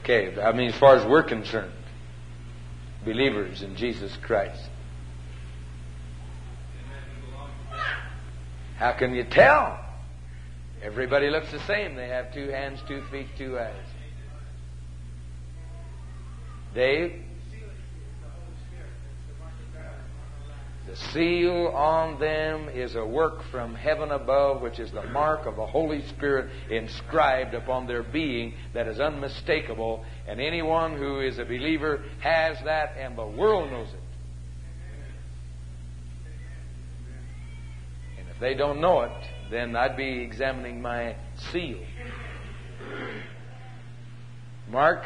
Okay, I mean, as far as we're concerned, believers in Jesus Christ. How can you tell? Everybody looks the same. They have two hands, two feet, two eyes. Dave? The seal on them is a work from heaven above, which is the mark of the Holy Spirit inscribed upon their being that is unmistakable. And anyone who is a believer has that, and the world knows it. And if they don't know it, then I'd be examining my seal. Mark?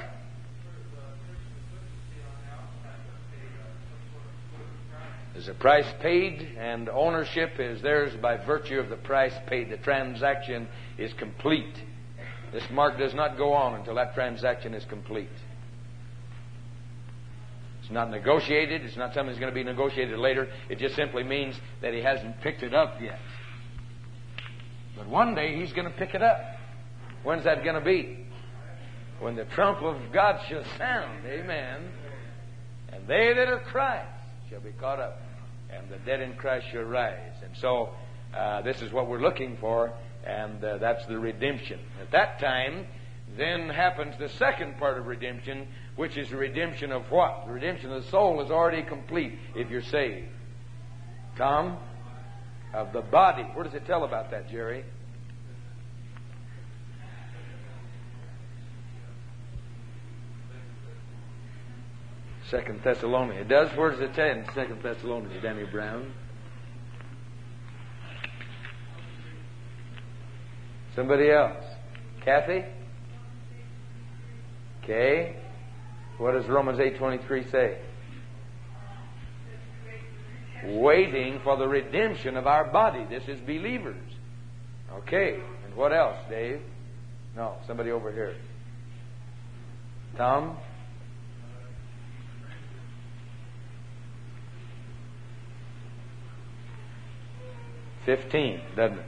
There's a price paid, and ownership is theirs by virtue of the price paid. The transaction is complete. This mark does not go on until that transaction is complete. It's not negotiated. It's not something that's going to be negotiated later. It just simply means that he hasn't picked it up yet. But one day he's going to pick it up. When's that going to be? When the trump of God shall sound. Amen. And they that are Christ shall be caught up and the dead in Christ shall rise. And so, uh, this is what we're looking for, and uh, that's the redemption. At that time, then happens the second part of redemption, which is the redemption of what? The redemption of the soul is already complete if you're saved. Tom? Of the body. Where does it tell about that, Jerry? Second Thessalonians. It does. Where does it tell in Second Thessalonians, Danny Brown? Somebody else. Kathy? Okay. What does Romans 8.23 say? Waiting for the redemption of our body. This is believers. Okay. And what else, Dave? No, somebody over here. Tom? 15, doesn't it?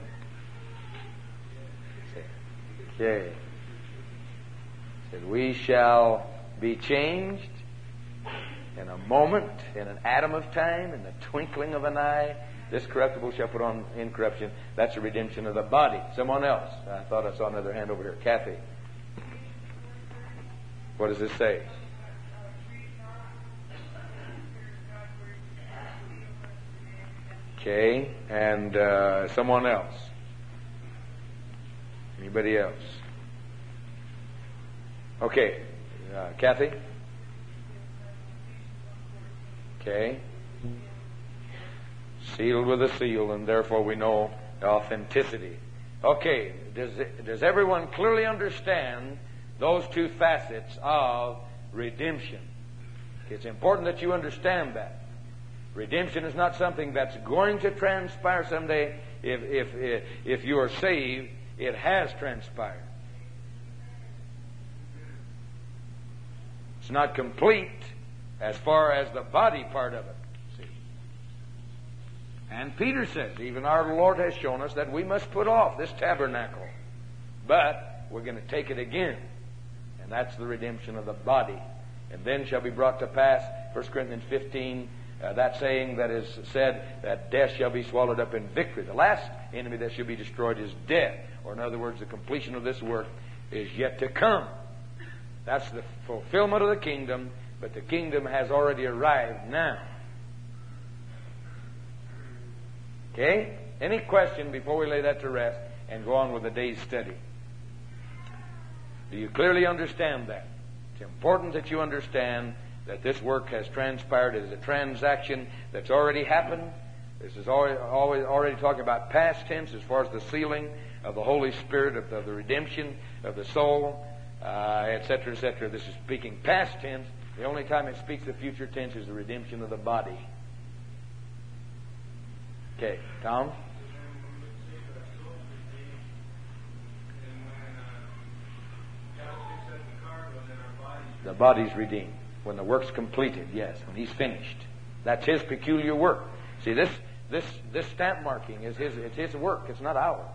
Okay. Said, We shall be changed in a moment, in an atom of time, in the twinkling of an eye. This corruptible shall put on incorruption. That's the redemption of the body. Someone else. I thought I saw another hand over here. Kathy. What does this say? Okay, and uh, someone else. Anybody else? Okay, uh, Kathy. Okay. Sealed with a seal, and therefore we know authenticity. Okay, does, does everyone clearly understand those two facets of redemption? It's important that you understand that. Redemption is not something that's going to transpire someday. If, if, if, if you are saved, it has transpired. It's not complete as far as the body part of it. See? And Peter says, even our Lord has shown us that we must put off this tabernacle. But we're going to take it again. And that's the redemption of the body. And then shall be brought to pass, 1 Corinthians 15, uh, that saying that is said that death shall be swallowed up in victory. The last enemy that shall be destroyed is death. Or, in other words, the completion of this work is yet to come. That's the fulfillment of the kingdom, but the kingdom has already arrived now. Okay? Any question before we lay that to rest and go on with the day's study? Do you clearly understand that? It's important that you understand that this work has transpired. Is a transaction that's already happened. This is already, already talking about past tense as far as the sealing of the Holy Spirit, of the, of the redemption of the soul, etc., uh, etc. Et this is speaking past tense. The only time it speaks of future tense is the redemption of the body. Okay, Tom? The body's redeemed. When the work's completed, yes, when he's finished. That's his peculiar work. See, this, this, this stamp marking is his, it's his work. It's not ours.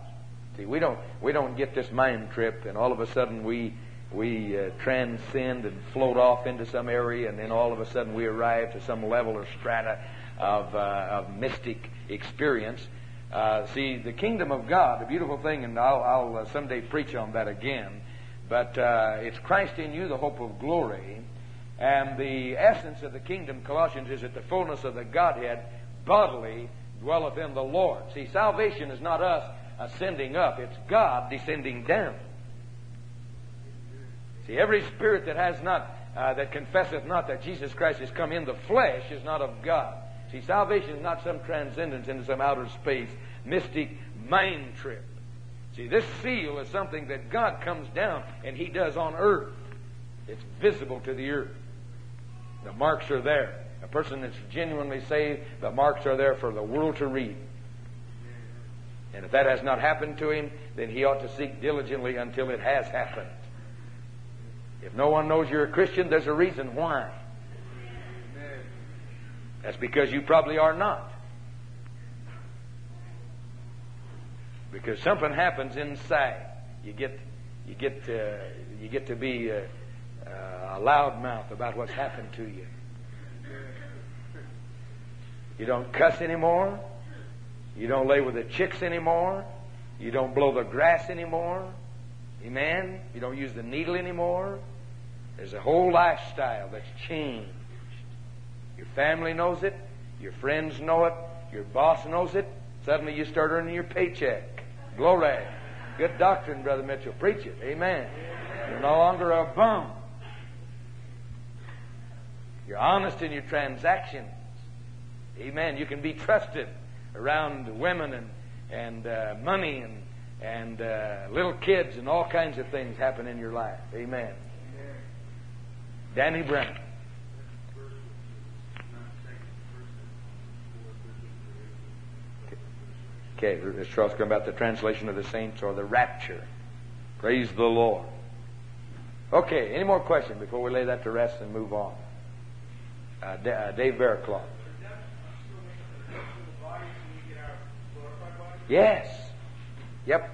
See, we don't, we don't get this mind trip and all of a sudden we, we uh, transcend and float off into some area, and then all of a sudden we arrive to some level or strata of, uh, of mystic experience. Uh, see, the kingdom of God, the beautiful thing, and I'll, I'll uh, someday preach on that again, but uh, it's Christ in you, the hope of glory. And the essence of the kingdom, Colossians, is that the fullness of the Godhead bodily dwelleth in the Lord. See, salvation is not us ascending up, it's God descending down. See, every spirit that has not, uh, that confesseth not that Jesus Christ has come in the flesh is not of God. See, salvation is not some transcendence into some outer space, mystic mind trip. See, this seal is something that God comes down and He does on earth. It's visible to the earth. The marks are there. A person that's genuinely saved, the marks are there for the world to read. And if that has not happened to him, then he ought to seek diligently until it has happened. If no one knows you're a Christian, there's a reason why. That's because you probably are not. Because something happens inside. You get, you get, uh, you get to be uh, uh, a loudmouth about what's happened to you. You don't cuss anymore. You don't lay with the chicks anymore. You don't blow the grass anymore. Amen. You don't use the needle anymore. There's a whole lifestyle that's changed. Your family knows it. Your friends know it. Your boss knows it. Suddenly you start earning your paycheck. Glory. Good doctrine, Brother Mitchell. Preach it. Amen. You're no longer a bum. You're honest in your transactions. Amen. You can be trusted around women and, and uh, money and, and uh, little kids and all kinds of things happen in your life. Amen. Danny Brown. Okay, Mr. Charles about the translation of the saints or the rapture. Praise the Lord. Okay, any more questions before we lay that to rest and move on? Uh, uh, Dave Barraclough. Yes. Yep.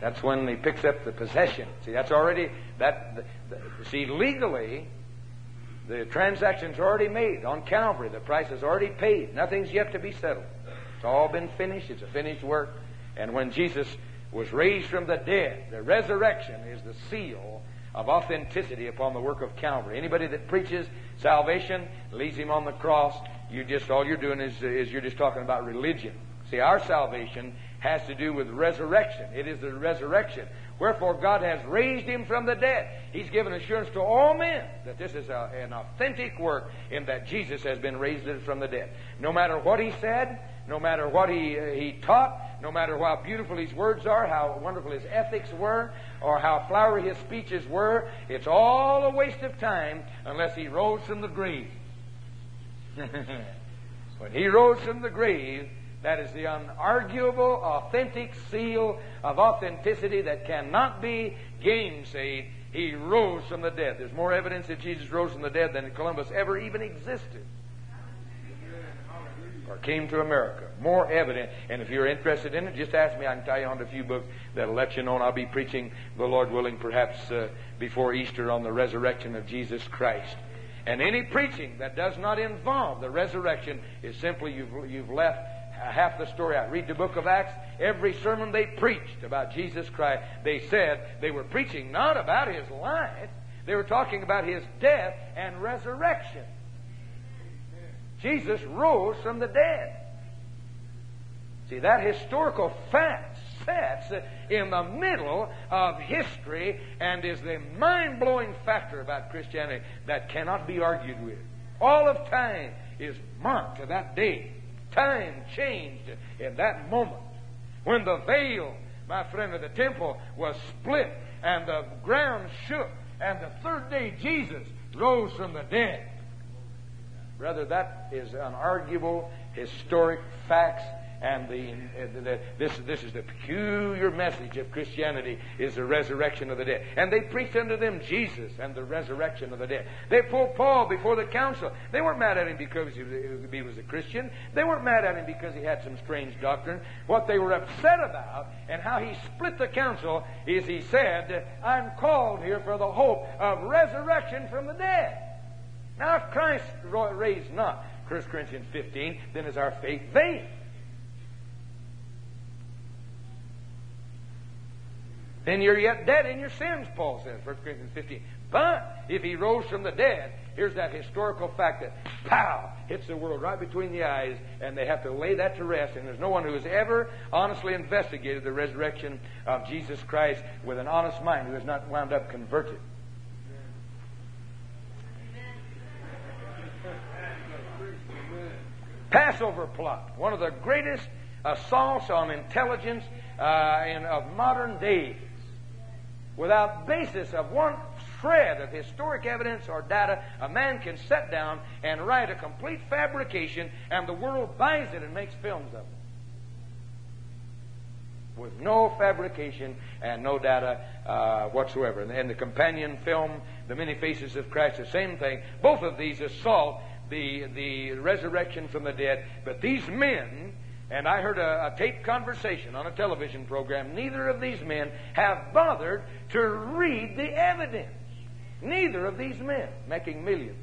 That's when he picks up the possession. See, that's already that. The, the, see, legally, the transaction's already made on Calvary. The price is already paid. Nothing's yet to be settled. It's all been finished. It's a finished work. And when Jesus was raised from the dead, the resurrection is the seal of authenticity upon the work of Calvary. Anybody that preaches salvation leaves him on the cross. You just all you're doing is, is you're just talking about religion. See, our salvation has to do with resurrection. It is the resurrection. Wherefore God has raised him from the dead. He's given assurance to all men that this is a, an authentic work in that Jesus has been raised from the dead. No matter what he said, no matter what he, uh, he taught, no matter how beautiful his words are, how wonderful his ethics were, or how flowery his speeches were, it's all a waste of time unless he rose from the grave. when he rose from the grave, that is the unarguable, authentic seal of authenticity that cannot be gainsaid. He rose from the dead. There's more evidence that Jesus rose from the dead than Columbus ever even existed or came to America. More evident. And if you're interested in it, just ask me. I can tie you on to a few books that'll let you know. And I'll be preaching, the Lord willing, perhaps uh, before Easter on the resurrection of Jesus Christ. And any preaching that does not involve the resurrection is simply you've, you've left half the story out. Read the book of Acts. Every sermon they preached about Jesus Christ, they said they were preaching not about his life, they were talking about his death and resurrection. Jesus rose from the dead. See, that historical fact sets in the middle of history and is the mind blowing factor about Christianity that cannot be argued with. All of time is marked to that day. Time changed in that moment. When the veil, my friend, of the temple was split and the ground shook, and the third day Jesus rose from the dead. Brother, that is unarguable historic facts, and the, the, this, this is the peculiar message of Christianity is the resurrection of the dead. And they preached unto them Jesus and the resurrection of the dead. They pulled Paul before the council. They weren't mad at him because he was a Christian. They weren't mad at him because he had some strange doctrine. What they were upset about and how he split the council is he said, I'm called here for the hope of resurrection from the dead. Now, if Christ raised not, 1 Corinthians 15, then is our faith vain. then you're yet dead in your sins, Paul says, 1 Corinthians 15. But if he rose from the dead, here's that historical fact that pow hits the world right between the eyes, and they have to lay that to rest. And there's no one who has ever honestly investigated the resurrection of Jesus Christ with an honest mind who has not wound up converted. Passover plot, one of the greatest assaults on intelligence uh, in, of modern days without basis of one shred of historic evidence or data, a man can sit down and write a complete fabrication, and the world buys it and makes films of it. With no fabrication and no data uh, whatsoever. And, the companion film, The Many Faces of Christ, the same thing. Both of these assault the, the resurrection from the dead. But these men and I heard a, a conversation on a television program. Neither of these men have bothered to read the evidence. Neither of these men making millions.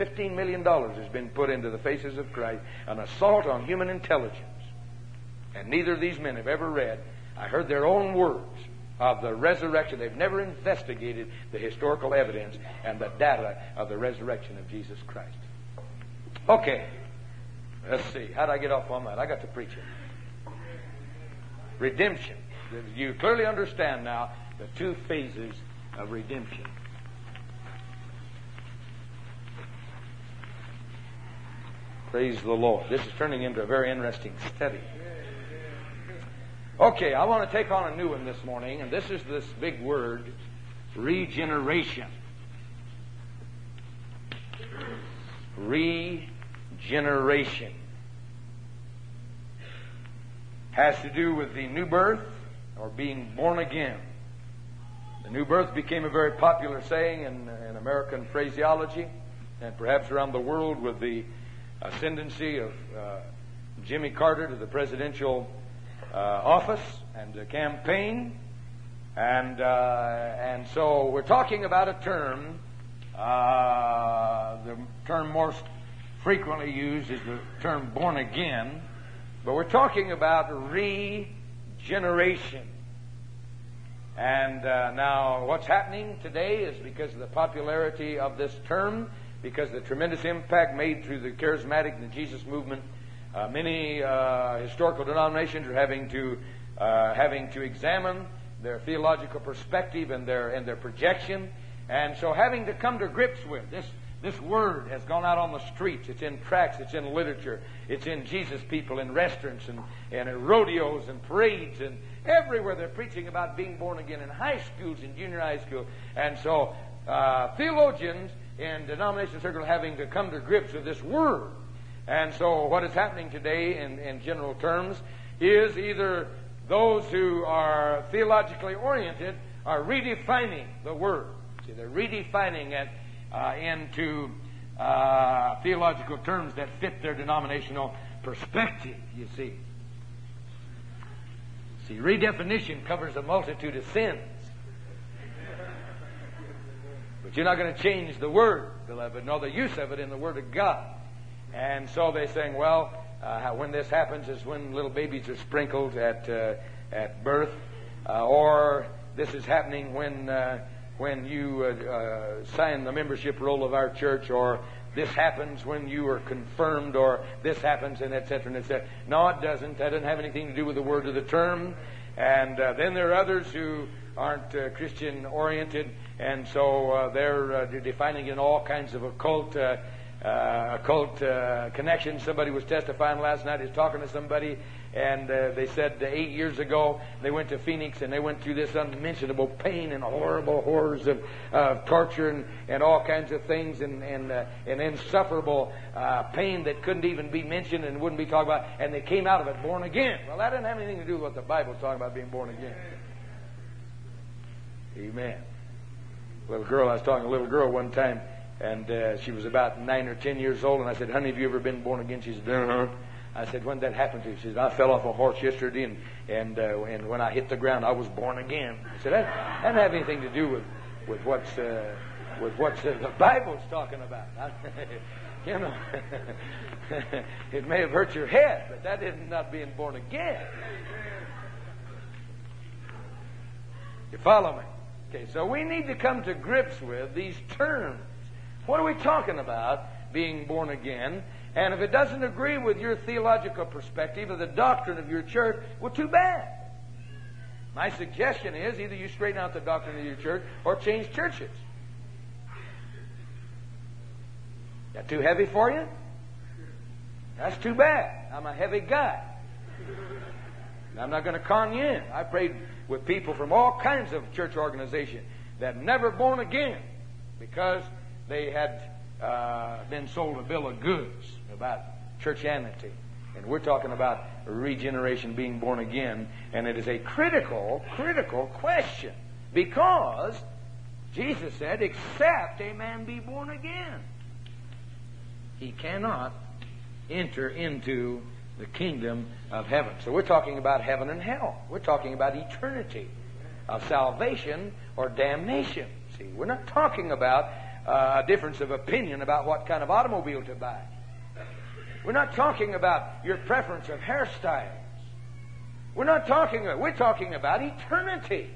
$15 million has been put into the faces of Christ, an assault on human intelligence. And neither of these men have ever read, I heard their own words of the resurrection. They've never investigated the historical evidence and the data of the resurrection of Jesus Christ. Okay. Let's see. How did I get off on that? I got to preach it. Redemption. You clearly understand now the two phases of redemption. Praise the Lord. This is turning into a very interesting study. Okay, I want to take on a new one this morning, and this is this big word regeneration. Regeneration. Has to do with the new birth or being born again. The new birth became a very popular saying in, in American phraseology and perhaps around the world with the ascendancy of uh, Jimmy Carter to the presidential office and the campaign. And, uh, and so we're talking about a term, uh, the term most frequently used is the term born again, but we're talking about regeneration. And uh, now, what's happening today is because of the popularity of this term, because of the tremendous impact made through the charismatic and Jesus movement. Uh, many uh, historical denominations are having to uh, having to examine their theological perspective and their and their projection, and so having to come to grips with this this word has gone out on the streets. It's in tracts. It's in literature. It's in Jesus people in restaurants and, and at rodeos and parades and everywhere they're preaching about being born again in high schools and junior high school. And so uh, theologians in denomination circles having to come to grips with this word. And so what is happening today in, in general terms is either those who are theologically oriented are redefining the word. See, they're redefining it uh, into uh, theological terms that fit their denominational perspective, you see. See, redefinition covers a multitude of sins. But you're not going to change the word, beloved, nor the use of it in the Word of God. And so they're saying, well, uh, when this happens is when little babies are sprinkled at, uh, at birth, uh, or this is happening when uh, when you uh, uh, sign the membership roll of our church, or this happens when you are confirmed, or this happens, and etc. and etc. No, it doesn't. That doesn't have anything to do with the word of the term. And uh, then there are others who aren't uh, Christian oriented, and so uh, they're uh, defining in all kinds of occult. Occult connection. Somebody was testifying last night. He's talking to somebody, and uh, they said uh, eight years ago they went to Phoenix and they went through this unmentionable pain and horrible horrors of uh, torture and, and all kinds of things and and, uh, and insufferable uh, pain that couldn't even be mentioned and wouldn't be talked about, and they came out of it born again. Well, that didn't have anything to do with what the Bible's talking about being born again. Amen. A little girl, I was talking to a little girl one time, and uh, she was about nine or ten years old, and I said, "Honey, have you ever been born again?" She said, "Uh-huh." I said, "When did that happen to you?" She said, "I fell off a horse yesterday, and and uh, and when I hit the ground, I was born again." I said, "That, doesn't have anything to do with with what's uh, with what uh, the Bible's talking about." you know, it may have hurt your head, but that isn't not being born again. You follow me? Okay, so we need to come to grips with these terms. What are we talking about being born again? And if it doesn't agree with your theological perspective or the doctrine of your church, well, too bad. My suggestion is either you straighten out the doctrine of your church or change churches. That too heavy for you? That's too bad. I'm a heavy guy. I'm not going to con you in. I prayed with people from all kinds of church organizations that never born again because they had uh, been sold a bill of goods about churchianity. And we're talking about regeneration, being born again, and it is a critical, critical question because Jesus said, except a man be born again, he cannot enter into the kingdom of heaven. So we're talking about heaven and hell. We're talking about eternity of salvation or damnation. See, we're not talking about uh, a difference of opinion about what kind of automobile to buy. We're not talking about your preference of hairstyles. We're not talking, about. we're talking about eternity.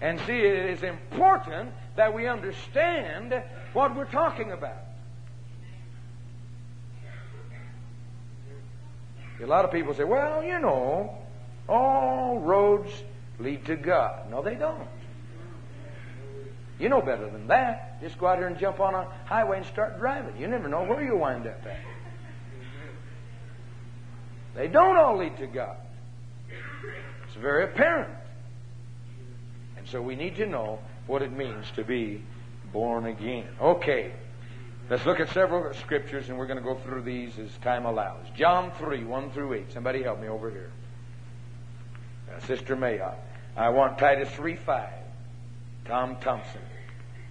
And see, it is important that we understand what we're talking about. A lot of people say, well, you know, all roads lead to God. No, they don't. You know better than that. Just go out here and jump on a highway and start driving. You never know where you'll wind up at. They don't all lead to God. It's very apparent. And so we need to know what it means to be born again. Okay. Let's look at several scriptures, and we're going to go through these as time allows. John 3, 1 through 8. Somebody help me over here. Uh, Sister Mayock. I want Titus 3, 5. Tom Thompson.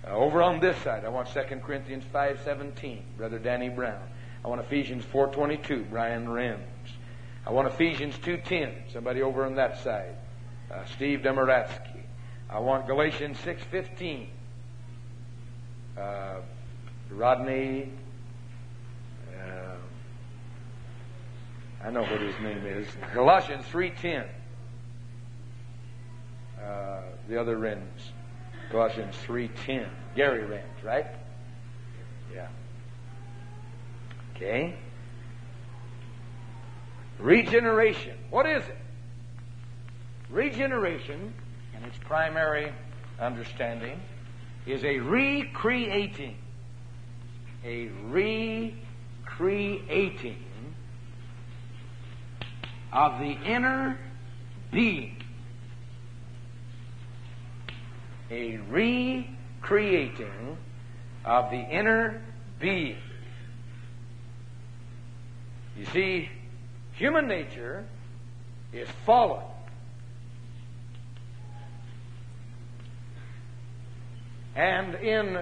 Uh, over on this side, I want 2 Corinthians 5.17, Brother Danny Brown. I want Ephesians 4.22, Brian Renz. I want Ephesians 2.10. Somebody over on that side. Uh, Steve Demaratsky. I want Galatians 6.15. Uh, Rodney, uh, I know what his name is. Colossians 3.10. Uh, the other Renz. Colossians 3.10. Gary Renz, right? Yeah. Okay. Regeneration. What is it? Regeneration, in its primary understanding, is a recreating a recreating of the inner being. A recreating of the inner being. You see, human nature is fallen. And in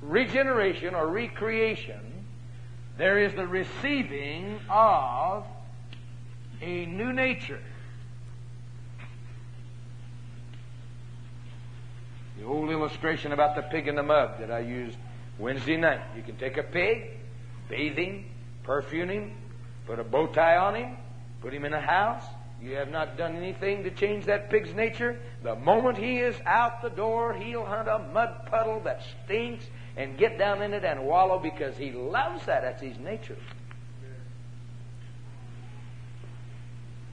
regeneration or recreation, there is the receiving of a new nature. The old illustration about the pig in the mud that I used Wednesday night. You can take a pig, bathe him, perfume him, put a bow tie on him, put him in a house. You have not done anything to change that pig's nature. The moment he is out the door, he'll hunt a mud puddle that stinks and get down in it and wallow because he loves that. That's his nature.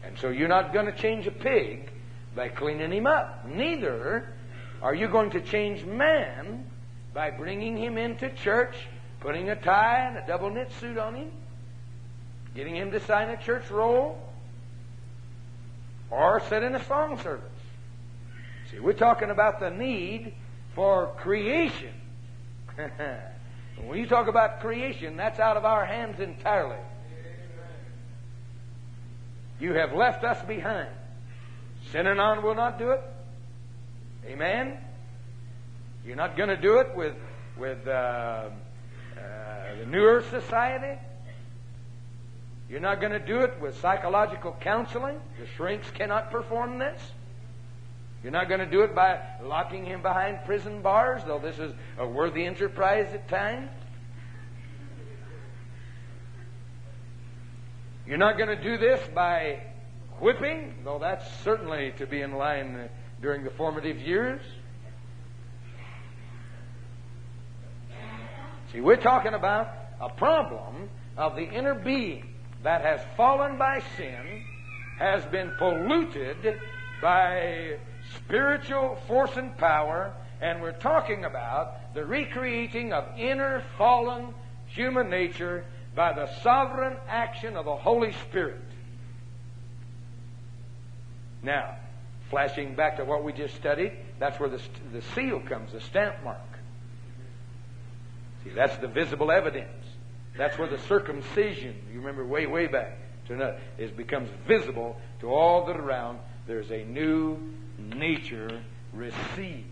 And so you're not going to change a pig by cleaning him up. Neither are you going to change man by bringing him into church, putting a tie and a double knit suit on him, getting him to sign a church roll, or sit in a song service. See, we're talking about the need for creation. when you talk about creation, that's out of our hands entirely. You have left us behind. Synanon will not do it. Amen. You're not going to do it with with uh, uh, the New Earth Society. You're not going to do it with psychological counseling. The shrinks cannot perform this. You're not going to do it by locking him behind prison bars, though this is a worthy enterprise at times. You're not going to do this by whipping, though that's certainly to be in line during the formative years. See, we're talking about a problem of the inner being that has fallen by sin, has been polluted by spiritual force and power, and we're talking about the recreating of inner fallen human nature by the sovereign action of the Holy Spirit. Now, flashing back to what we just studied, that's where the, the seal comes, the stamp mark. See, that's the visible evidence. That's where the circumcision, you remember way, way back, to another, is becomes visible to all that around. There's a new nature received.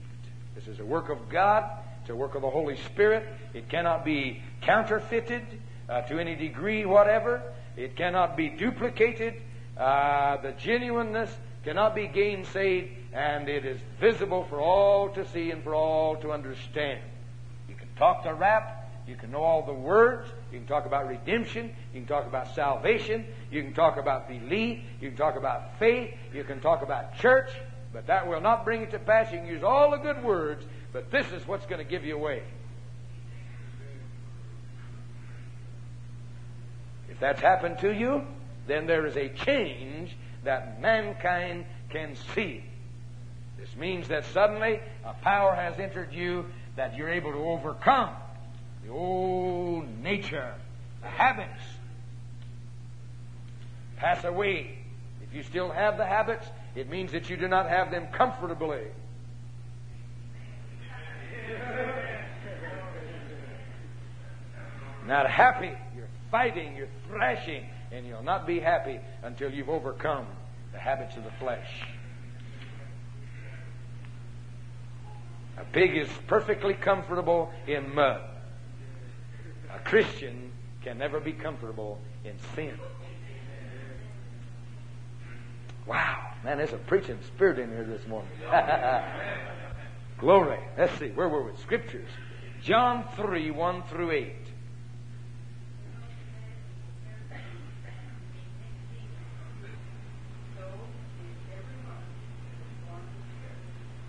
This is a work of God. It's a work of the Holy Spirit. It cannot be counterfeited uh, to any degree whatever. It cannot be duplicated. Uh, the genuineness cannot be gainsaid, and it is visible for all to see and for all to understand. You can talk the rap. You can know all the words. You can talk about redemption. You can talk about salvation. You can talk about belief. You can talk about faith. You can talk about church. But that will not bring it to pass. You can use all the good words, but this is what's going to give you away. If that's happened to you, then there is a change that mankind can see. This means that suddenly a power has entered you that you're able to overcome the old nature, the habits. Pass away. If you still have the habits, it means that you do not have them comfortably. Not happy. You're fighting, you're thrashing, and you'll not be happy until you've overcome the habits of the flesh. A pig is perfectly comfortable in mud. A Christian can never be comfortable in sin. Wow, man, there's a preaching spirit in here this morning. Glory. Let's see, where were we? Scriptures. John 3, 1 through 8.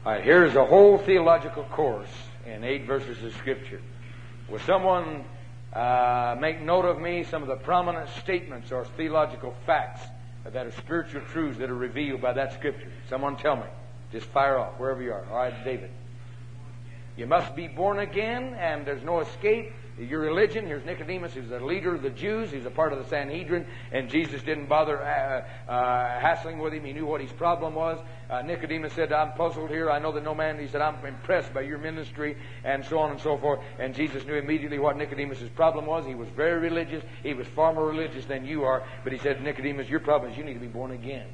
All right, here's a whole theological course in eight verses of Scripture. Will someone uh, make note of me some of the prominent statements or theological facts that are spiritual truths that are revealed by that Scripture? Someone tell me. Just fire off wherever you are. All right, David. You must be born again, and there's no escape your religion. Here's Nicodemus. He's a leader of the Jews. He's a part of the Sanhedrin. And Jesus didn't bother uh, uh, hassling with him. He knew what his problem was. Uh, Nicodemus said, I'm puzzled here. I know that no man. He said, I'm impressed by your ministry and so on and so forth. And Jesus knew immediately what Nicodemus's problem was. He was very religious. He was far more religious than you are. But he said, Nicodemus, your problem is you need to be born again.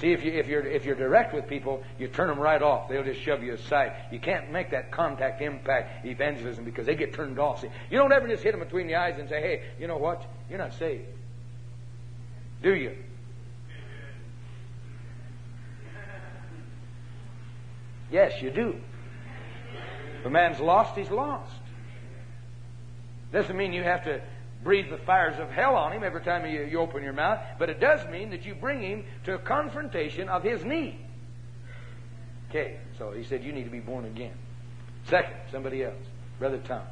See, if, you, if, you're, if you're direct with people, you turn them right off. They'll just shove you aside. You can't make that contact impact evangelism because they get turned off. See, you don't ever just hit them between the eyes and say, hey, you know what? You're not saved. Do you? Yes, you do. If a man's lost, he's lost. Doesn't mean you have to breathe the fires of hell on him every time you, you open your mouth, but it does mean that you bring him to a confrontation of his need. Okay, so he said, You need to be born again. Second, somebody else. Brother Tom.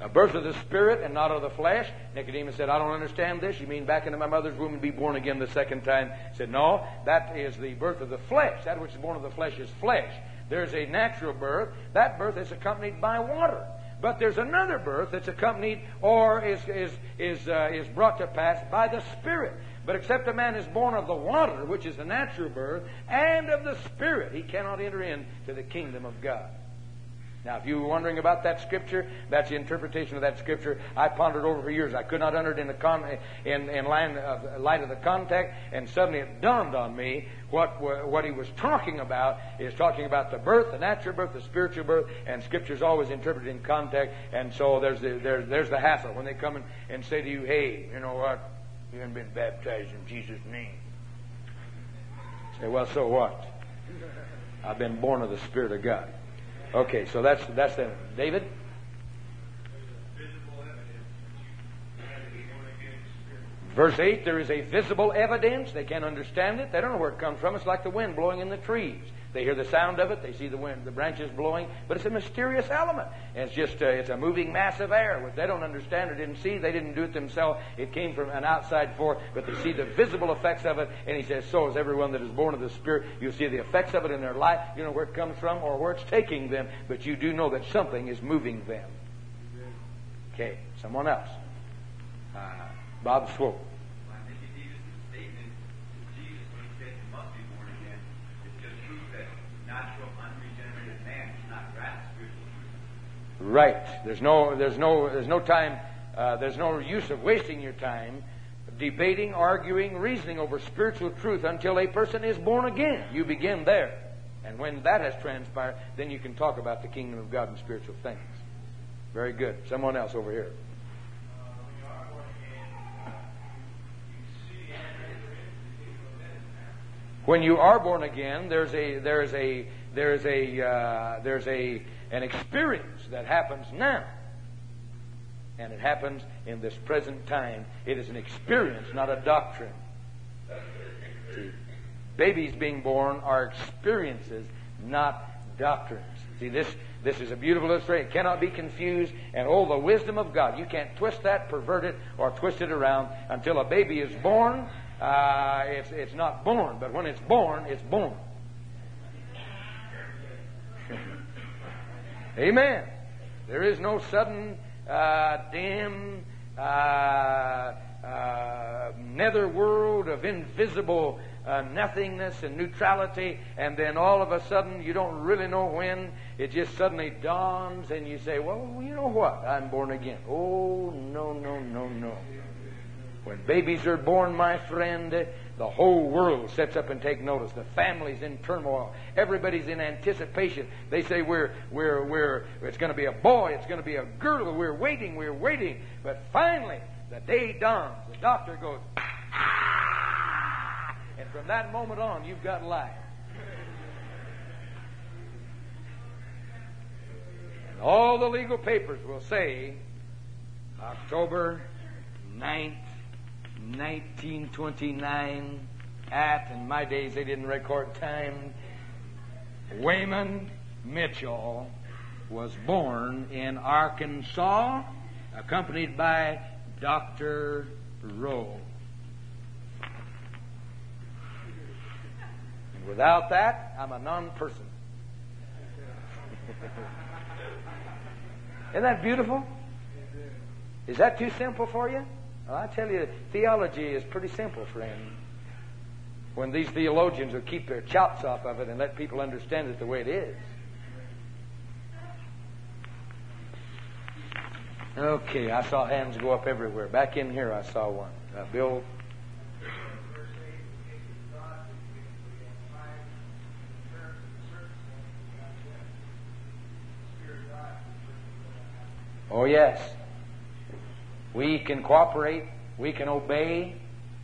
A birth of the spirit and not of the flesh. Nicodemus said, I don't understand this. You mean back into my mother's womb and be born again the second time? He said, No, that is the birth of the flesh. That which is born of the flesh is flesh. There's a natural birth. That birth is accompanied by water. But there's another birth that's accompanied or is, is, is, uh, is brought to pass by the Spirit. But except a man is born of the water, which is the natural birth, and of the Spirit, he cannot enter into the kingdom of God. Now, if you were wondering about that scripture, that's the interpretation of that scripture. I pondered over for years. I could not enter it in the con- in, in line of, light of the context, and suddenly it dawned on me what what he was talking about is talking about the birth, the natural birth, the spiritual birth, and Scripture is always interpreted in context. And so there's the there's, there's the hassle when they come and, and say to you, "Hey, you know what? You haven't been baptized in Jesus' name." Say, well, so what? I've been born of the Spirit of God. Okay, so that's that's the David. Verse 8, there is a visible evidence. They can't understand it. They don't know where it comes from. It's like the wind blowing in the trees. They hear the sound of it. They see the wind, the branches blowing, but it's a mysterious element. And it's just, uh, it's a moving mass of air, which they don't understand or didn't see. They didn't do it themselves. It came from an outside force, but they see the visible effects of it. And he says, so is everyone that is born of the Spirit. You see the effects of it in their life. You know where it comes from or where it's taking them, but you do know that something is moving them. Okay, someone else. Uh, Bob Swope. Right. There's no, there's no, there's no time, uh, there's no use of wasting your time debating, arguing, reasoning over spiritual truth until a person is born again. You begin there. And when that has transpired, then you can talk about the kingdom of God and spiritual things. Very good. Someone else over here. When you are born again, there's a there's a there's a uh, there's a an experience that happens now. And it happens in this present time. It is an experience, not a doctrine. See, babies being born are experiences, not doctrines. See, this, this is a beautiful illustration. It cannot be confused. And oh, the wisdom of God. You can't twist that, pervert it, or twist it around until a baby is born. Uh, it's, it's not born, but when it's born, it's born. Amen. There is no sudden, uh, dim, uh, uh, nether world of invisible uh, nothingness and neutrality, and then all of a sudden you don't really know when it just suddenly dawns, and you say, "Well, you know what? I'm born again." Oh no, no, no, no. When babies are born, my friend, the whole world sets up and take notice. The family's in turmoil. Everybody's in anticipation. They say we're we're we're it's going to be a boy, it's going to be a girl. We're waiting, we're waiting. But finally, the day dawns. The doctor goes, ah! and from that moment on, you've got life. And all the legal papers will say October 9th, 1929 at, in my days they didn't record time, Wayman Mitchell was born in Arkansas, accompanied by Dr. Rowe. And without that, I'm a non person. Isn't that beautiful? Is that too simple for you? Well, I tell you, theology is pretty simple, friend. When these theologians will keep their chops off of it and let people understand it the way it is. Okay, I saw hands go up everywhere. Back in here, I saw one. Uh, Bill. Oh, yes. We can cooperate, we can obey,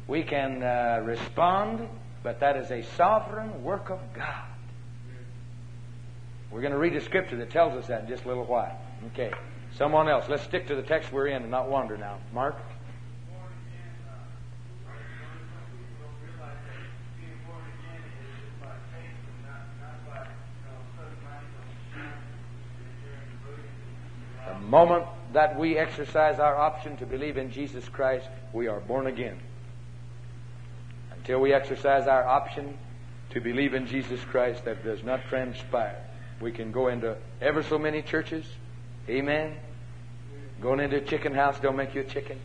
we can uh, respond, but that is a sovereign work of God. We're going to read a scripture that tells us that in just a little while. Okay. Someone else. Let's stick to the text we're in and not wander now. Mark? The moment that we exercise our option to believe in Jesus Christ, we are born again. Until we exercise our option to believe in Jesus Christ, that does not transpire. We can go into ever so many churches, amen, Going into a chicken house don't make you a chicken.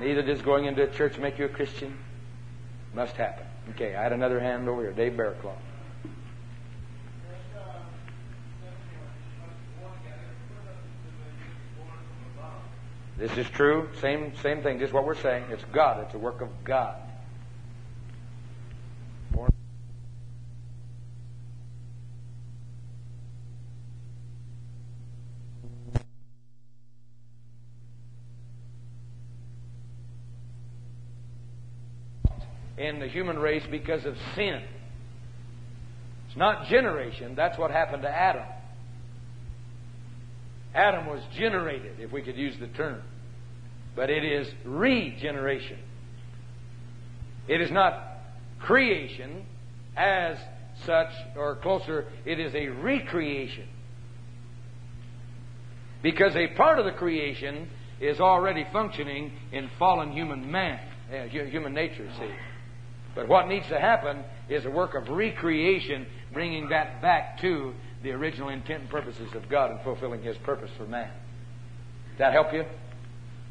Neither does going into a church make you a Christian. Must happen. Okay, I had another hand over here. Dave Barraclough. This is true. Same, same thing. Just what we're saying. It's God. It's a work of God. In the human race because of sin. It's not generation. That's what happened to Adam. Adam was generated, if we could use the term. But it is regeneration. It is not creation as such, or closer, it is a recreation. Because a part of the creation is already functioning in fallen human man, uh, human nature, see. But what needs to happen is a work of recreation, bringing that back to the original intent and purposes of God and fulfilling His purpose for man. Does that help you?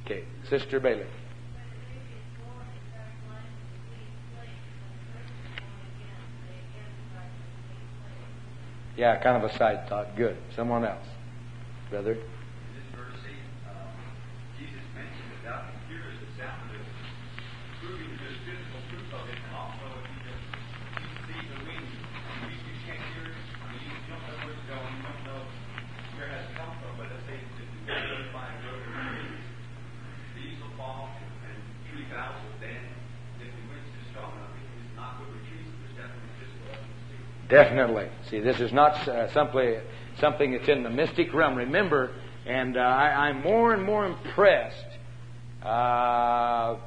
Okay. Sister Bailey. Yeah, kind of a side thought. Good. Someone else. Brother? Definitely. See, this is not uh, simply something that's in the mystic realm. Remember, and uh, I, am more and more impressed uh,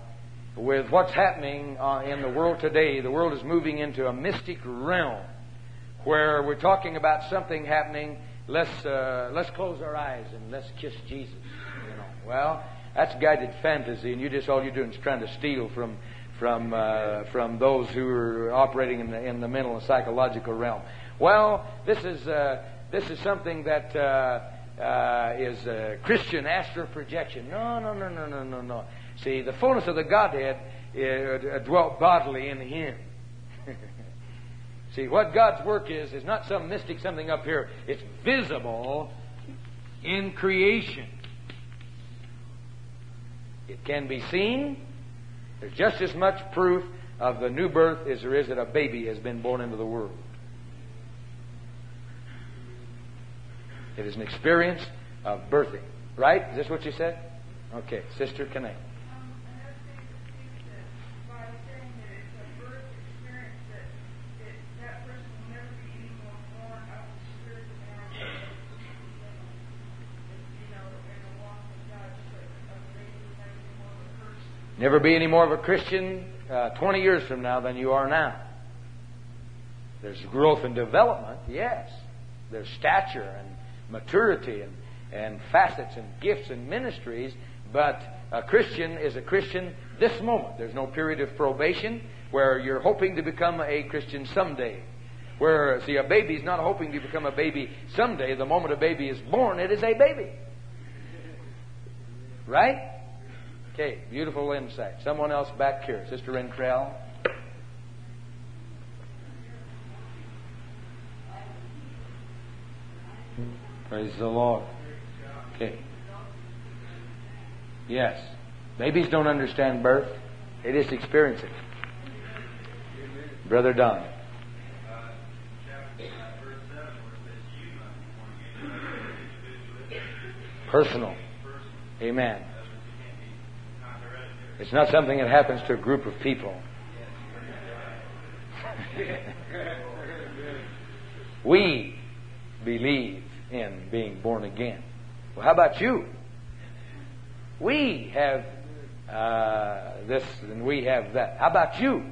with what's happening uh, in the world today. The world is moving into a mystic realm where we're talking about something happening. Let's uh, let's close our eyes and let's kiss Jesus. You know, well, that's guided fantasy, and you just all you're doing is trying to steal from from uh, from those who are operating in the in the mental and psychological realm. Well, this is uh, this is something that uh, uh is Christian astral projection. No, no, no, no, no, no, no. See, the fullness of the Godhead uh, dwelt bodily in Him. See, what God's work is is not some mystic something up here. It's visible in creation. It can be seen there's just as much proof of the new birth as there is that a baby has been born into the world. It is an experience of birthing. Right? Is this what you said? Okay. Sister Canay. Never be any more of a Christian uh, 20 years from now than you are now. There's growth and development, yes. There's stature and maturity and, and facets and gifts and ministries, but a Christian is a Christian this moment. There's no period of probation where you're hoping to become a Christian someday. Where, see, a baby is not hoping to become a baby someday. The moment a baby is born, it is a baby. Right? Okay, beautiful insight. Someone else back here, Sister Renkrell. Praise the Lord. Okay. Yes. Babies don't understand birth. They just experience it. Brother Don. Personal. Amen. It's not something that happens to a group of people. we believe in being born again. Well, how about you? We have uh, this and we have that. How about you?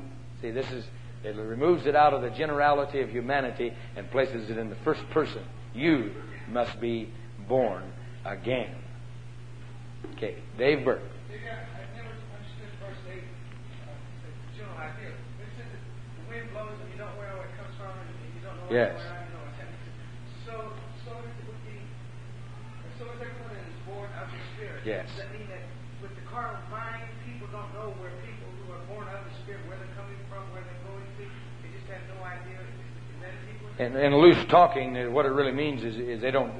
See, this is it removes it out of the generality of humanity and places it in the first person. You must be born again. Okay, Dave Burke. Yes. So, so would be, as soon as everyone is born of the Spirit, yes. does that mean that with the carnal mind, people don't know where people who are born of the Spirit, where they're coming from, where they're going to, they just have no idea? And, and loose talking, uh, what it really means is, is they don't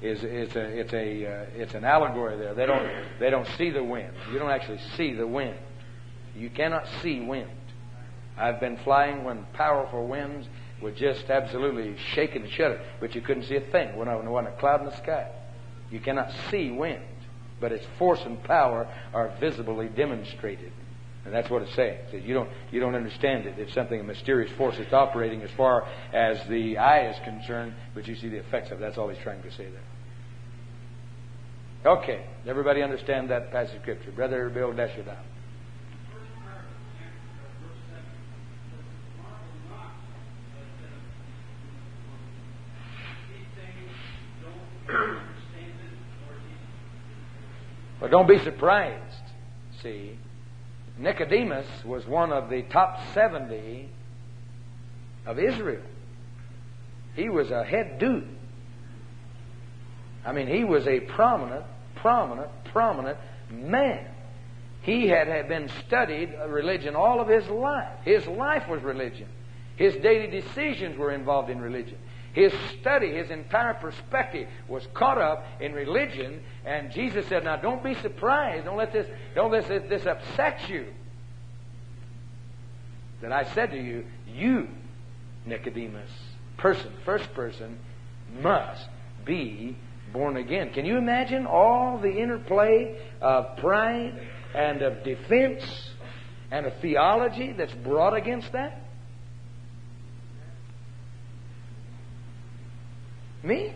is it's a it's a uh, it's an allegory there. They don't they don't see the wind. You don't actually see the wind. You cannot see wind. I've been flying when powerful winds would just absolutely shaking and shudder, but you couldn't see a thing there wasn't a cloud in the sky. You cannot see wind, but its force and power are visibly demonstrated. And that's what it's saying. It you don't you don't understand it. It's something a mysterious force that's operating as far as the eye is concerned, but you see the effects of it. That's all he's trying to say there. Okay, everybody understand that passage of scripture. Brother Bill Desher down. Well, don't be surprised. See, Nicodemus was one of the top 70 of Israel. He was a head dude. I mean, he was a prominent, prominent, prominent man. He had, had been studied uh, religion all of his life. His life was religion. His daily decisions were involved in religion. His study, his entire perspective was caught up in religion, and Jesus said, Now don't be surprised. Don't let this, don't let this, this upset you. That I said to you, you, Nicodemus, person, first person, must be born again. Can you imagine all the interplay of pride and of defense and of theology that's brought against that? Me?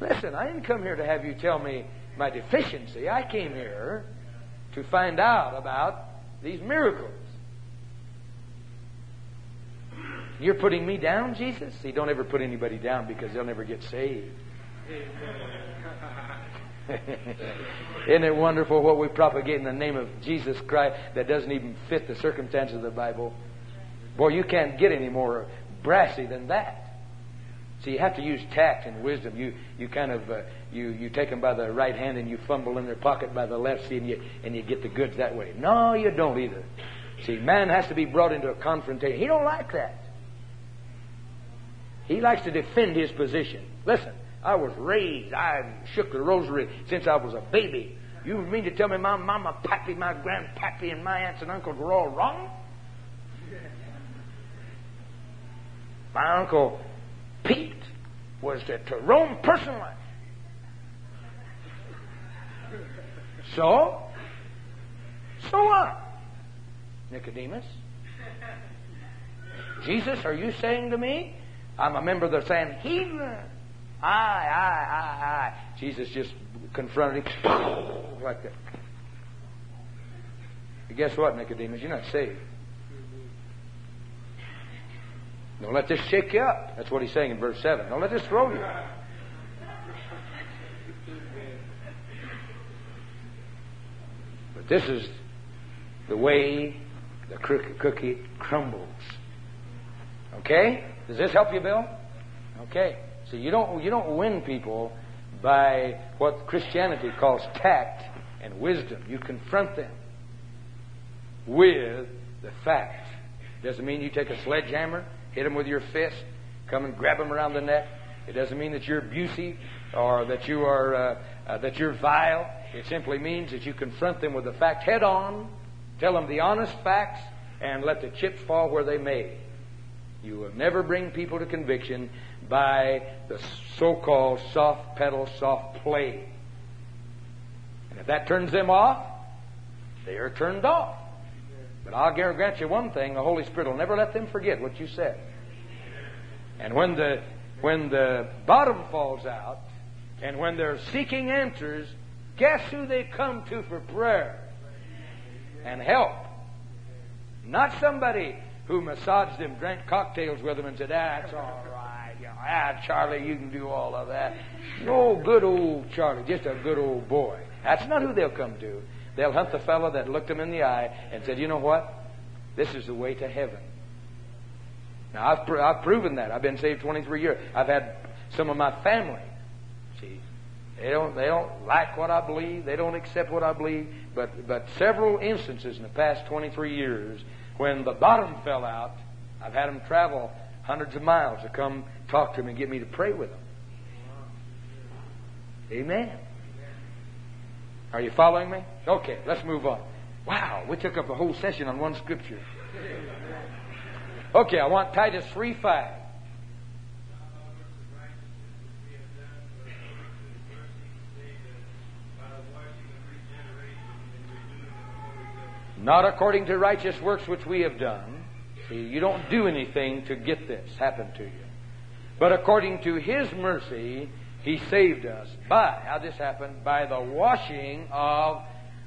Listen, I didn't come here to have you tell me my deficiency. I came here to find out about these miracles. You're putting me down, Jesus? See, don't ever put anybody down because they'll never get saved. Isn't it wonderful what we propagate in the name of Jesus Christ that doesn't even fit the circumstances of the Bible? Boy, you can't get any more brassy than that. So you have to use tact and wisdom. You you kind of uh, you you take them by the right hand and you fumble in their pocket by the left, see, and you and you get the goods that way. No, you don't either. See, man has to be brought into a confrontation. He don't like that. He likes to defend his position. Listen, I was raised. I shook the rosary since I was a baby. You mean to tell me my mama, pappy, my grandpappy, and my aunts and uncles were all wrong? My uncle Pete was to roam personally. So, so what? Nicodemus. Jesus, are you saying to me, I'm a member of the Sanhedrin? Aye, aye, aye, aye. Jesus just confronted him like that. Guess what, Nicodemus? You're not saved. Don't let this shake you up. That's what he's saying in verse 7. Don't let this throw you. But this is the way the cookie crumbles. Okay? Does this help you, Bill? Okay. So you don't you don't win people by what Christianity calls tact and wisdom. You confront them with the fact. Doesn't mean you take a sledgehammer hit them with your fist, come and grab them around the neck. It doesn't mean that you're abusive or that you are uh, uh, that you're vile. It simply means that you confront them with the fact head on, tell them the honest facts, and let the chips fall where they may. You will never bring people to conviction by the so-called soft pedal, soft play. And if that turns them off, they are turned off. But I'll grant you one thing, the Holy Spirit will never let them forget what you said. And when the when the bottom falls out and when they're seeking answers, guess who they come to for prayer and help? Not somebody who massaged them, drank cocktails with them, and said, That's all right. Ah, Charlie, you can do all of that. No, good old Charlie, just a good old boy. That's not who they'll come to. They'll hunt the fellow that looked them in the eye and said, You know what? This is the way to heaven. Now, I've, pr- I've proven that. I've been saved 23 years. I've had some of my family. See, they don't, they don't like what I believe. They don't accept what I believe. but, but several instances in the past 23 years when the bottom fell out. I've had them travel hundreds of miles to come talk to me and get me to pray with them. Amen. Are you following me? Okay, let's move on. Wow, we took up a whole session on one scripture. Okay, I want Titus 3 5. Not according to righteous works which we have done. See, you don't do anything to get this happen to you. But according to His mercy, He saved us by, how this happened? By the washing of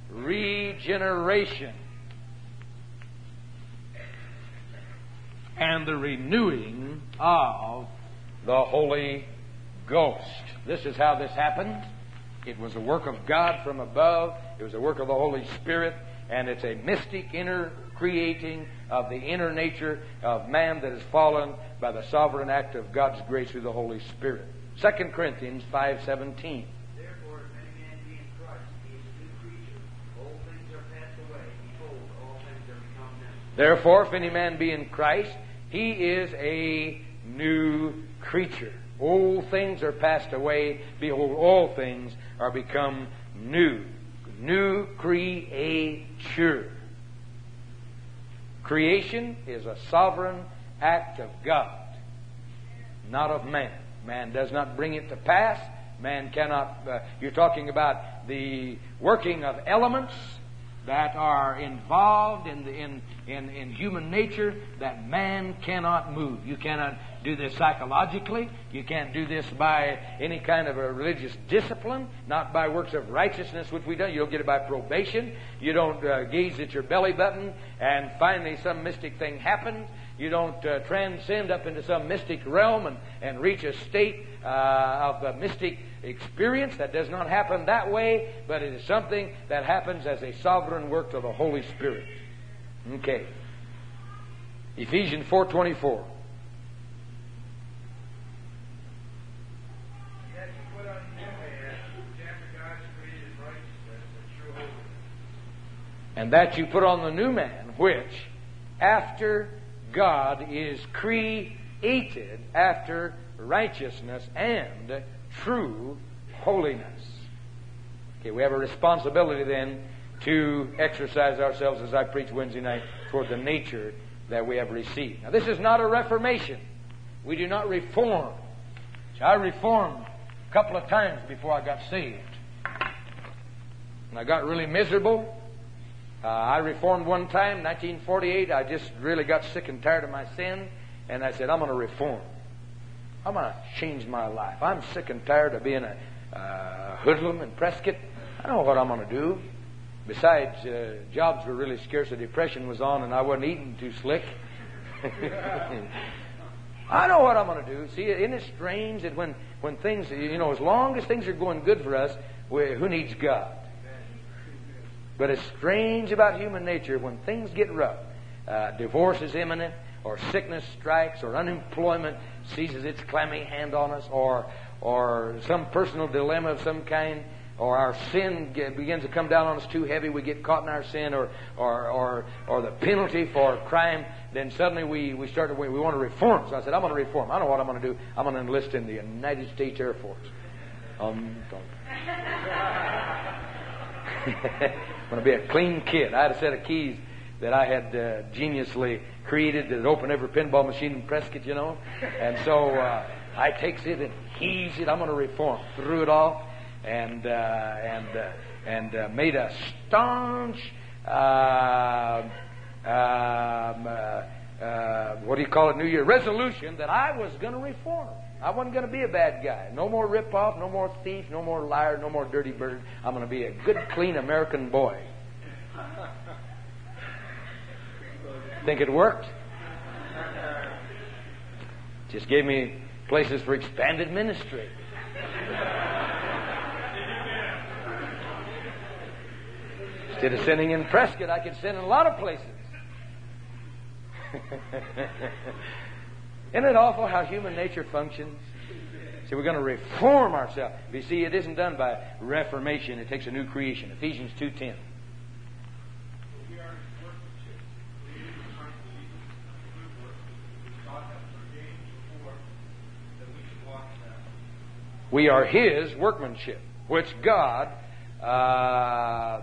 regeneration and the renewing of the Holy Ghost. This is how this happened. It was a work of God from above. It was a work of the Holy Spirit and it's a mystic inner creating of the inner nature of man that has fallen by the sovereign act of God's grace through the Holy Spirit. 2 Corinthians 5:17. Therefore, if any man be in Christ, he is a new creature. Old things are passed away. Behold, all things are become new. Therefore, if any man be in Christ, he is a new creature. Old things are passed away. Behold, all things are become new. New creature. Creation is a sovereign act of God, not of man. Man does not bring it to pass. Man cannot. Uh, you're talking about the working of elements that are involved in, the, in, in, in human nature that man cannot move. You cannot do this psychologically. You can't do this by any kind of a religious discipline, not by works of righteousness, which we don't. You don't get it by probation. You don't uh, gaze at your belly button and finally some mystic thing happens. You don't uh, transcend up into some mystic realm and, and reach a state uh, of a mystic experience. That does not happen that way, but it is something that happens as a sovereign work of the Holy Spirit. Okay. Ephesians 4.24. Yet you put on new man, which after God's created righteousness and true holiness. And that you put on the new man, which, after God is created after righteousness and true holiness. Okay, we have a responsibility then to exercise ourselves, as I preached Wednesday night, toward the nature that we have received. Now, this is not a reformation. We do not reform. I reformed a couple of times before I got saved. And I got really miserable. Uh, I reformed one time, 1948. I just really got sick and tired of my sin, and I said, I'm going to reform. I'm going to change my life. I'm sick and tired of being a uh, hoodlum in Prescott. I know what I'm going to do. Besides, uh, jobs were really scarce. The depression was on, and I wasn't eating too slick. I know what I'm going to do. See, isn't it strange that when, when things, you know, as long as things are going good for us, we, who needs God? But it's strange about human nature when things get rough. Uh, divorce is imminent, or sickness strikes, or unemployment seizes its clammy hand on us, or, or some personal dilemma of some kind, or our sin begins to come down on us too heavy, we get caught in our sin, or, or, or, or the penalty for crime, then suddenly we, we start to, we, we want to reform. So I said, I'm going to reform. I know what I'm going to do. I'm going to enlist in the United States Air Force. Um, going to be a clean kid. I had a set of keys that I had uh, geniusly created that opened every pinball machine in Prescott, you know. And so uh, I takes it and heaves it. I'm going to reform. Threw it off and uh, and uh, and uh, made a staunch. Uh, um, uh, uh, what do you call it? New Year resolution that I was going to reform. I wasn't going to be a bad guy. No more rip off, no more thief, no more liar, no more dirty bird. I'm going to be a good, clean American boy. Think it worked? Just gave me places for expanded ministry. Instead of sending in Prescott, I could send in a lot of places. Isn't it awful how human nature functions? See, we're going to reform ourselves. But you see, it isn't done by reformation. It takes a new creation. Ephesians 2.10. We are His workmanship, which God. Uh,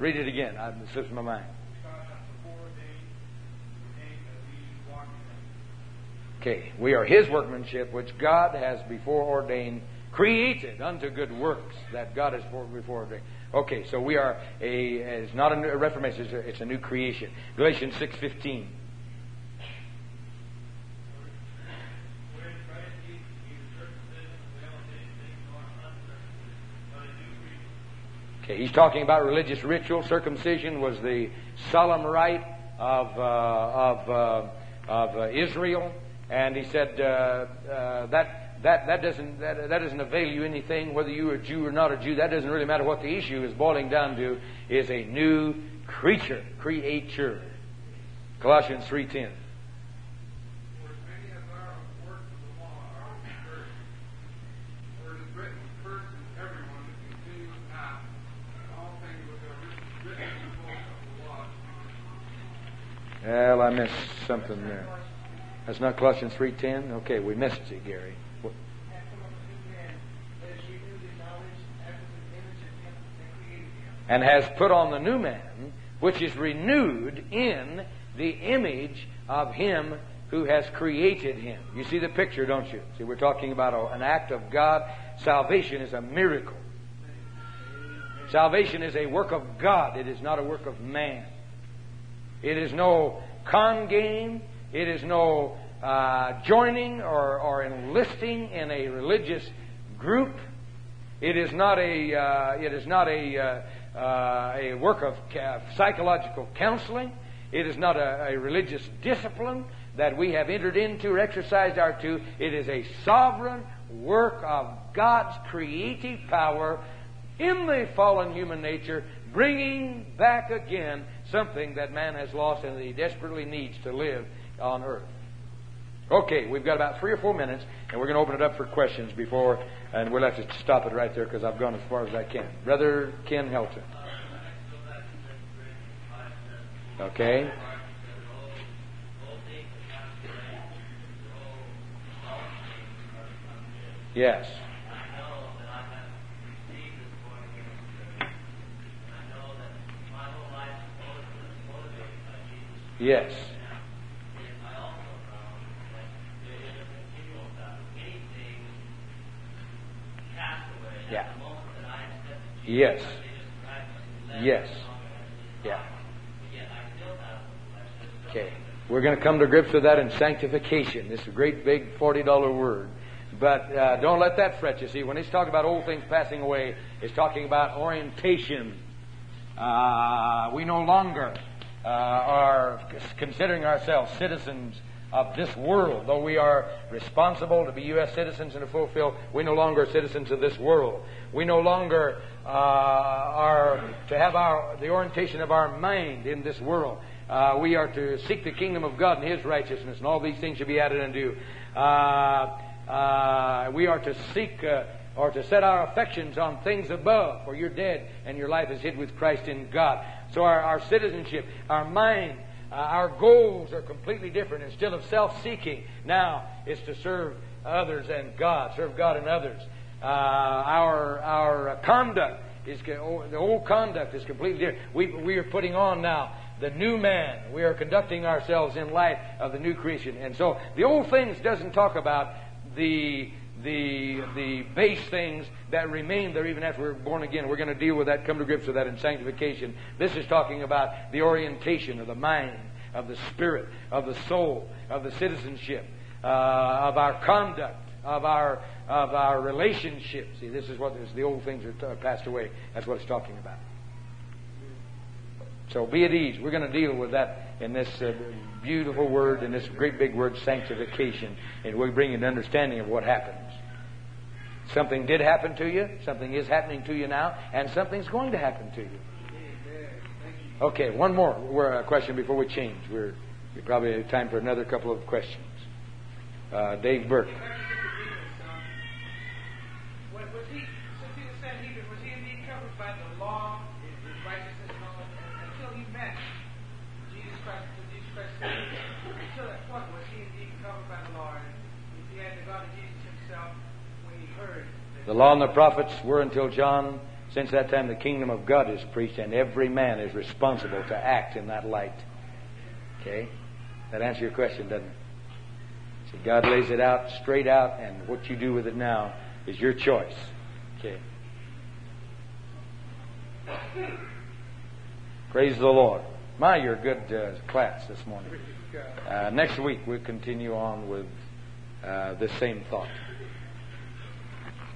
read it again. It slips my mind. Okay, we are His workmanship, which God has before ordained, created unto good works that God has before ordained. Okay, so we are a, it's not a reformation, it's a, it's a new creation. Galatians 6.15. Okay, he's talking about religious ritual. Circumcision was the solemn rite of, uh, of, uh, of uh, Israel. And he said uh, uh, that, that, that, doesn't, that, that doesn't avail you anything, whether you're a Jew or not a Jew. That doesn't really matter. What the issue is boiling down to is a new creature, creature. Colossians 3.10. Well, I missed something there. That's not Colossians 3.10? Okay, we missed it, Gary. And has put on the new man, which is renewed in the image of him who has created him. You see the picture, don't you? See, we're talking about an act of God. Salvation is a miracle. Salvation is a work of God. It is not a work of man. It is no con game. It is no uh, joining or, or enlisting in a religious group. It is not a, uh, it is not a, uh, uh a work of ca- psychological counseling. It is not a, a religious discipline that we have entered into or exercised our to. It is a sovereign work of God's creative power in the fallen human nature, bringing back again something that man has lost and that he desperately needs to live on earth. Okay, we've got about three or four minutes, and we're going to open it up for questions before, and we'll have to stop it right there because I've gone as far as I can. Brother Ken Helton. Okay. Yes. Yes. Yeah. Yes. Yes. Yeah. Okay. We're going to come to grips with that in sanctification. This is a great big $40 word. But uh, don't let that fret you. See, when he's talking about old things passing away, he's talking about orientation. Uh, we no longer uh, are considering ourselves citizens of this world. Though we are responsible to be U.S. citizens and to fulfill, we no longer are citizens of this world. We no longer uh, are to have our the orientation of our mind in this world. Uh, we are to seek the kingdom of God and His righteousness, and all these things should be added unto. Uh, uh we are to seek uh, or to set our affections on things above, for you're dead and your life is hid with Christ in God. So our, our citizenship, our mind, uh, our goals are completely different. Instead of self-seeking, now it's to serve others and God, serve God and others. Uh, our our conduct is the old conduct is completely different. We we are putting on now the new man. We are conducting ourselves in light of the new creation. And so the old things doesn't talk about the the, the base things that remain there even after we're born again. We're going to deal with that, come to grips with that in sanctification. This is talking about the orientation of the mind, of the spirit, of the soul, of the citizenship, uh, of our conduct, of our, of our relationships. See, this is what this, the old things are t- passed away. That's what it's talking about. So be at ease. We're going to deal with that in this uh, beautiful word, in this great big word, sanctification. And we'll bring an understanding of what happens. Something did happen to you, something is happening to you now, and something's going to happen to you. Okay, one more uh, question before we change. We're, we probably time for another couple of questions. Uh, Dave Burke. Law and the prophets were until John. Since that time, the kingdom of God is preached, and every man is responsible to act in that light. Okay? That answers your question, doesn't it? See, God lays it out straight out, and what you do with it now is your choice. Okay. Praise the Lord. My, you're a good uh, class this morning. Uh, next week we'll continue on with uh, the same thought.